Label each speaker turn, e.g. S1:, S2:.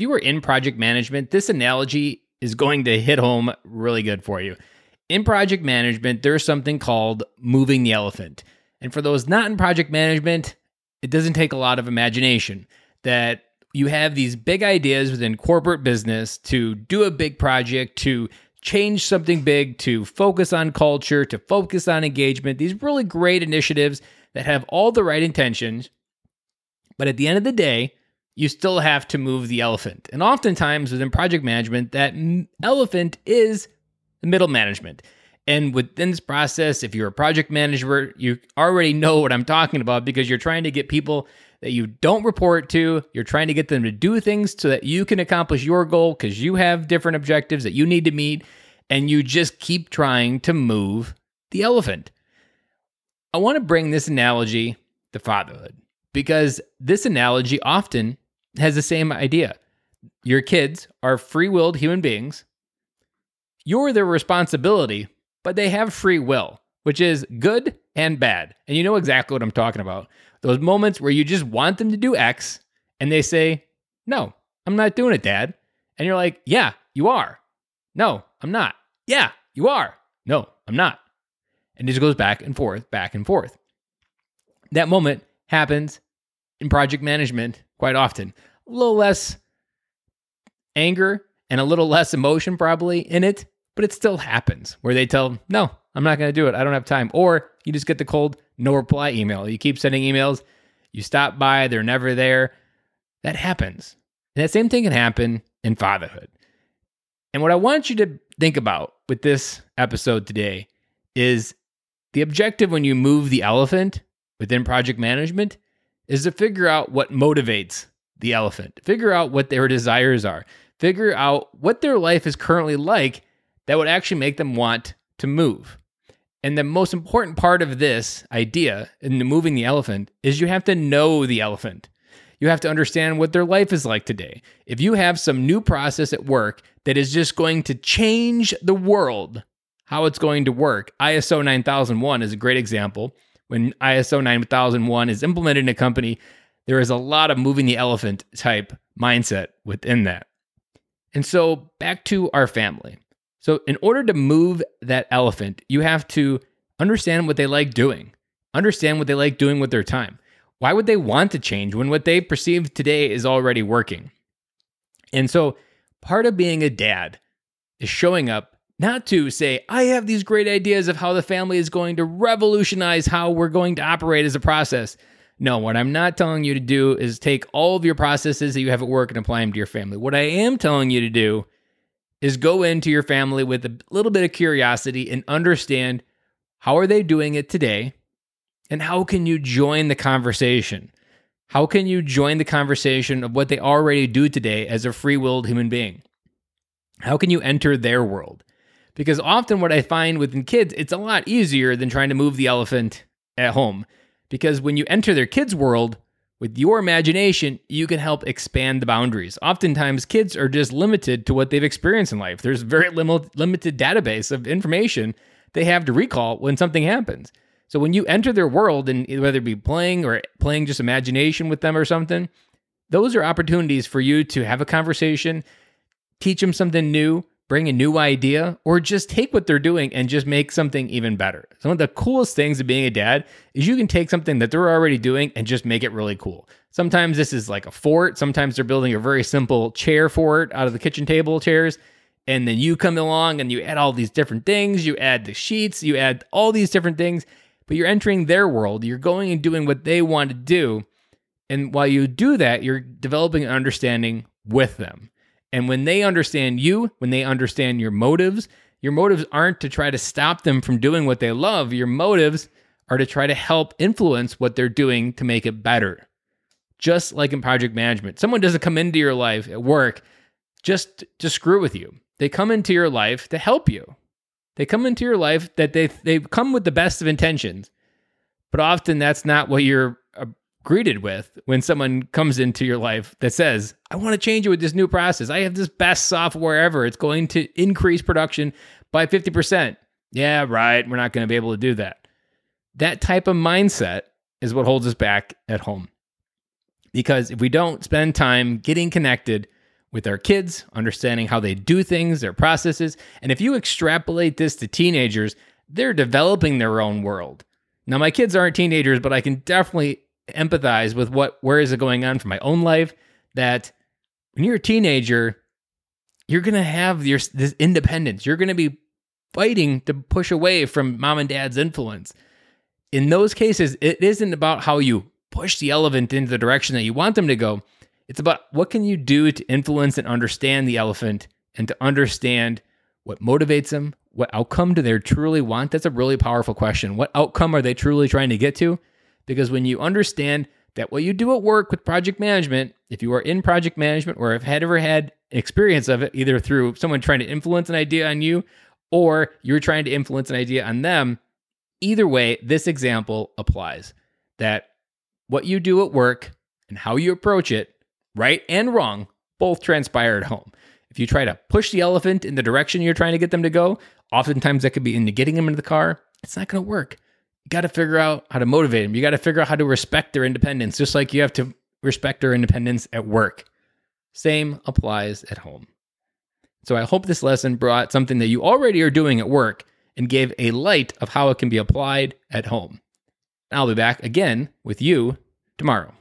S1: if you were in project management, this analogy is going to hit home really good for you. In project management, there's something called moving the elephant. And for those not in project management, it doesn't take a lot of imagination. That you have these big ideas within corporate business to do a big project, to change something big, to focus on culture, to focus on engagement, these really great initiatives that have all the right intentions. But at the end of the day, you still have to move the elephant. And oftentimes within project management, that elephant is the middle management. And within this process, if you're a project manager, you already know what I'm talking about because you're trying to get people that you don't report to. You're trying to get them to do things so that you can accomplish your goal because you have different objectives that you need to meet. And you just keep trying to move the elephant. I want to bring this analogy to fatherhood because this analogy often has the same idea. Your kids are free willed human beings. You're their responsibility, but they have free will, which is good and bad. And you know exactly what I'm talking about. Those moments where you just want them to do X and they say, No, I'm not doing it, dad. And you're like, Yeah, you are. No, I'm not. Yeah, you are. No, I'm not. And it just goes back and forth, back and forth. That moment happens in project management quite often. A little less anger and a little less emotion probably in it, but it still happens where they tell, no, I'm not going to do it. I don't have time. Or you just get the cold no reply email. You keep sending emails, you stop by, they're never there. That happens. And that same thing can happen in fatherhood. And what I want you to think about with this episode today is the objective when you move the elephant within project management is to figure out what motivates the elephant, figure out what their desires are, figure out what their life is currently like that would actually make them want to move. And the most important part of this idea in moving the elephant is you have to know the elephant. You have to understand what their life is like today. If you have some new process at work that is just going to change the world, how it's going to work, ISO 9001 is a great example. When ISO 9001 is implemented in a company, there is a lot of moving the elephant type mindset within that. And so back to our family. So, in order to move that elephant, you have to understand what they like doing, understand what they like doing with their time. Why would they want to change when what they perceive today is already working? And so, part of being a dad is showing up not to say, I have these great ideas of how the family is going to revolutionize how we're going to operate as a process. No, what I'm not telling you to do is take all of your processes that you have at work and apply them to your family. What I am telling you to do is go into your family with a little bit of curiosity and understand how are they doing it today and how can you join the conversation? How can you join the conversation of what they already do today as a free-willed human being? How can you enter their world? Because often what I find within kids, it's a lot easier than trying to move the elephant at home. Because when you enter their kids' world, with your imagination, you can help expand the boundaries. Oftentimes, kids are just limited to what they've experienced in life. There's very lim- limited database of information they have to recall when something happens. So when you enter their world, and whether it be playing or playing just imagination with them or something, those are opportunities for you to have a conversation, teach them something new, bring a new idea, or just take what they're doing and just make something even better. Some of the coolest things of being a dad is you can take something that they're already doing and just make it really cool. Sometimes this is like a fort, sometimes they're building a very simple chair fort out of the kitchen table chairs. And then you come along and you add all these different things. You add the sheets, you add all these different things, but you're entering their world. You're going and doing what they want to do. And while you do that, you're developing an understanding with them. And when they understand you, when they understand your motives, your motives aren't to try to stop them from doing what they love. Your motives are to try to help influence what they're doing to make it better. Just like in project management, someone doesn't come into your life at work just to screw with you. They come into your life to help you. They come into your life that they they come with the best of intentions. But often that's not what you're greeted with when someone comes into your life that says, I want to change it with this new process. I have this best software ever. It's going to increase production by 50%. Yeah, right. We're not going to be able to do that. That type of mindset is what holds us back at home. Because if we don't spend time getting connected with our kids, understanding how they do things, their processes. And if you extrapolate this to teenagers, they're developing their own world. Now, my kids aren't teenagers, but I can definitely empathize with what where is it going on for my own life. That when you're a teenager, you're gonna have your this independence. You're gonna be fighting to push away from mom and dad's influence. In those cases, it isn't about how you push the elephant into the direction that you want them to go. It's about what can you do to influence and understand the elephant and to understand what motivates them, what outcome do they truly want? That's a really powerful question. What outcome are they truly trying to get to? Because when you understand that what you do at work with project management, if you are in project management or have had ever had experience of it, either through someone trying to influence an idea on you or you're trying to influence an idea on them, either way, this example applies that what you do at work and how you approach it, right and wrong, both transpire at home. If you try to push the elephant in the direction you're trying to get them to go, oftentimes that could be into getting them into the car. It's not going to work. You got to figure out how to motivate them. You got to figure out how to respect their independence, just like you have to respect their independence at work. Same applies at home. So I hope this lesson brought something that you already are doing at work and gave a light of how it can be applied at home. I'll be back again with you tomorrow.